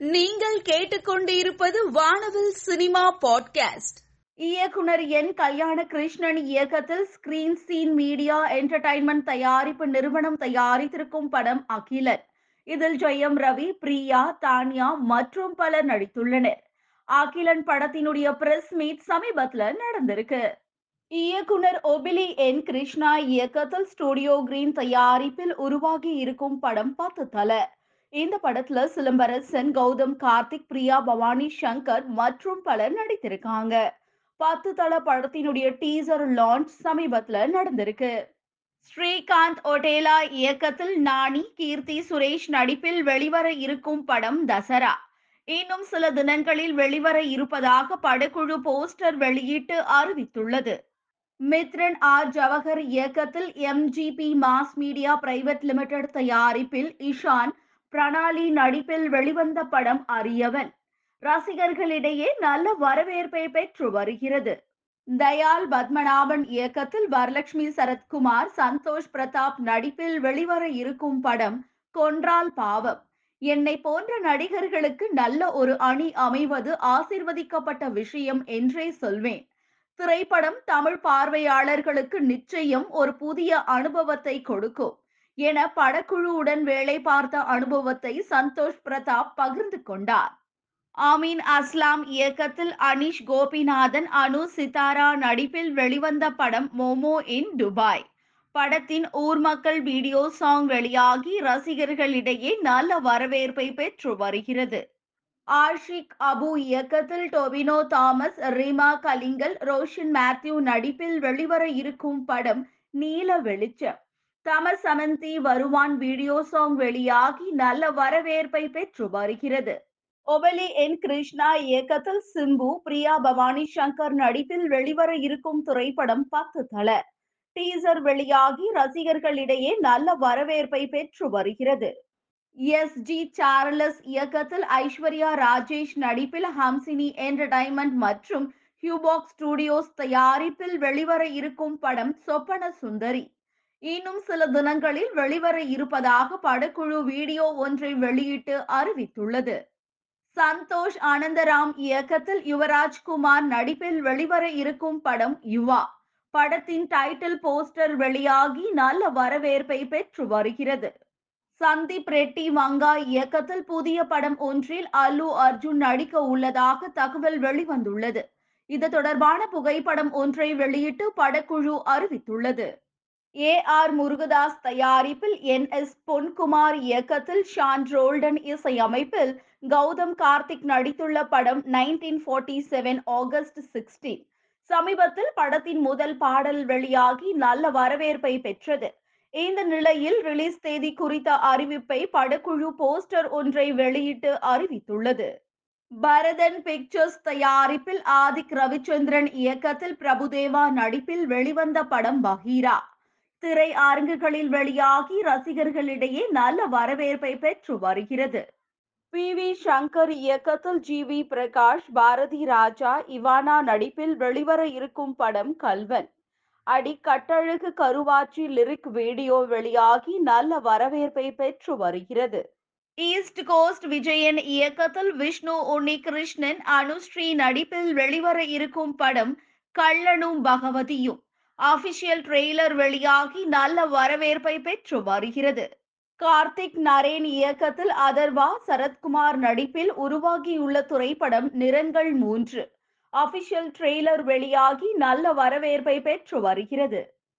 நீங்கள் கேட்டுக்கொண்டிருப்பது வானவில் சினிமா பாட்காஸ்ட். இயக்குனர் என் கல்யாண கிருஷ்ணன் இயக்கத்தில் ஸ்கிரீன் சீன் மீடியா என்டர்டைன்மெண்ட் தயாரிப்பு நிறுவனம் தயாரித்திருக்கும் படம் அகிலன். இதில் ஜெயம் ரவி பிரியா தானியா மற்றும் பலர் நடித்துள்ளனர். அகிலன் படத்தினுடைய பிரஸ் மீட் சமீபத்துல நடந்திருக்கு. இயக்குனர் ஒபிலி என் கிருஷ்ணா இயக்கத்தில் ஸ்டுடியோ கிரீன் தயாரிப்பில் உருவாகி இருக்கும் படம் பத்து தலை. இந்த படத்துல சிலம்பரசன் கௌதம் கார்த்திக் பிரியா பவானி சங்கர் மற்றும் பலர் நடித்திருக்காங்க. பத்து தள படத்தினுடைய டீசர் லான்ச் சமீபத்துல நடந்திருக்கு. ஸ்ரீகாந்த் ஒட்டேலா இயக்கத்தில் நாணி கீர்த்தி சுரேஷ் நடிப்பில் வெளிவர இருக்கும் படம் தசரா. இன்னும் சில தினங்களில் வெளிவர இருப்பதாக படக்குழு போஸ்டர் வெளியிட்டு அறிவித்துள்ளது. மித்ரன் ஆர். ஜவஹர் இயக்கத்தில் MGP mass media private limited தயாரிப்பில் இஷான் பிரணாலி நடிப்பில் வெளிவந்த படம் அரியவன் ரசிகர்களிடையே நல்ல வரவேற்பை பெற்று வருகிறது. தயால் பத்மநாபன் இயக்கத்தில் வரலட்சுமி சரத்குமார் சந்தோஷ் பிரதாப் நடிப்பில் வெளிவர இருக்கும் படம் கொன்றால் பாவம். என்னை போன்ற நடிகர்களுக்கு நல்ல ஒரு அணி அமைவது ஆசிர்வதிக்கப்பட்ட விஷயம் என்றே சொல்வேன். திரைப்படம் தமிழ் பார்வையாளர்களுக்கு நிச்சயம் ஒரு புதிய அனுபவத்தை கொடுக்கும். என படக்குழுவுடன் வேலை பார்த்த அனுபவத்தை சந்தோஷ் பிரதாப் பகிர்ந்து கொண்டார். ஆமீன் அஸ்லாம் இயக்கத்தில் அனிஷ் கோபிநாதன் அனு சிதாரா நடிப்பில் வெளிவந்த படம் மோமோ இன் துபாய். படத்தின் ஊர் மக்கள் வீடியோ சாங் வெளியாகி ரசிகர்களிடையே நல்ல வரவேற்பை பெற்று வருகிறது. ஆஷிக் அபு இயக்கத்தில் டொவினோ தாமஸ் ரீமா கலிங்கல் ரோஷன் மேத்யூ நடிப்பில் வெளிவர இருக்கும் படம் நீல வெளிச்சம். தமர் சமந்தி வருவான் வீடியோ சாங் வெளியாகி நல்ல வரவேற்பை பெற்று வருகிறது. ஒபலி என் கிருஷ்ணா இயக்கத்தில் சிம்பு பிரியா பவானி சங்கர் நடிப்பில் வெளிவர இருக்கும் திரைப்படம் பத்து தல டீசர் வெளியாகி ரசிகர்களிடையே நல்ல வரவேற்பை பெற்று வருகிறது. எஸ் ஜி சார்லஸ் இயக்கத்தில் ஐஸ்வர்யா ராஜேஷ் நடிப்பில் ஹம்சினி என்டர்டைன்மெண்ட் மற்றும் ஹியூபாக் ஸ்டுடியோஸ் தயாரிப்பில் வெளிவர இருக்கும் படம் சொப்பன சுந்தரி. இன்னும் சில தினங்களில் வெளிவர இருப்பதாக படக்குழு வீடியோ ஒன்றை வெளியிட்டு அறிவித்துள்ளது. சந்தோஷ் ஆனந்தராம் இயக்கத்தில் யுவராஜ் குமார் நடிப்பில் வெளிவர இருக்கும் படம் யுவா. படத்தின் டைட்டில் போஸ்டர் வெளியாகி நல்ல வரவேற்பை பெற்று வருகிறது. சந்தீப் ரெட்டி மங்கா இயக்கத்தில் புதிய படம் ஒன்றில் அல்லு அர்ஜுன் நடிக்க உள்ளதாக தகவல் வெளிவந்துள்ளது. இது தொடர்பான புகைப்படம் ஒன்றை வெளியிட்டு படக்குழு அறிவித்துள்ளது. ஏ ஆர் முருகதாஸ் தயாரிப்பில் என் எஸ் பொன்குமார் இயக்கத்தில் ஷான் ரோல்டன் இசையமைப்பில் கௌதம் கார்த்திக் நடித்துள்ள படம் nineteen forty seven August sixteen சமீபத்தில் படத்தின் முதல் பாடல் வெளியாகி நல்ல வரவேற்பை பெற்றது. இந்த நிலையில் ரிலீஸ் தேதி குறித்த அறிவிப்பை படக்குழு போஸ்டர் ஒன்றை வெளியிட்டு அறிவித்துள்ளது. பரதன் பிக்சர்ஸ் தயாரிப்பில் ஆதிக் ரவிச்சந்திரன் இயக்கத்தில் பிரபுதேவா நடிப்பில் வெளிவந்த படம் பகீரா. திரை அரங்குகளில் வெளியாகி ரசிகர்களிடையே நல்ல வரவேற்பை பெற்று வருகிறது. பி. வி. சங்கர் இயக்கத்தில் ஜி. வி. பிரகாஷ் பாரதி ராஜா இவானா நடிப்பில் வெளிவர இருக்கும் படம் கல்வன். அடி கட்டழகு கருவாச்சி லிரிக் வீடியோ வெளியாகி நல்ல வரவேற்பை பெற்று வருகிறது. ஈஸ்ட் கோஸ்ட் விஜயன் இயக்கத்தில் விஷ்ணு உன்னி கிருஷ்ணன் அனுஸ்ரீ நடிப்பில் வெளிவர இருக்கும் படம் கள்ளனும் பகவதியும். அபிஷியல் ட்ரெய்லர் வெளியாகி நல்ல வரவேற்பை பெற்று வருகிறது. கார்த்திக் நரேன் இயக்கத்தில் அதர்வா சரத்குமார் நடிப்பில் உருவாகியுள்ள திரைப்படம் நிறங்கள் மூன்று. அபிஷியல் ட்ரெய்லர் வெளியாகி நல்ல வரவேற்பை பெற்று வருகிறது.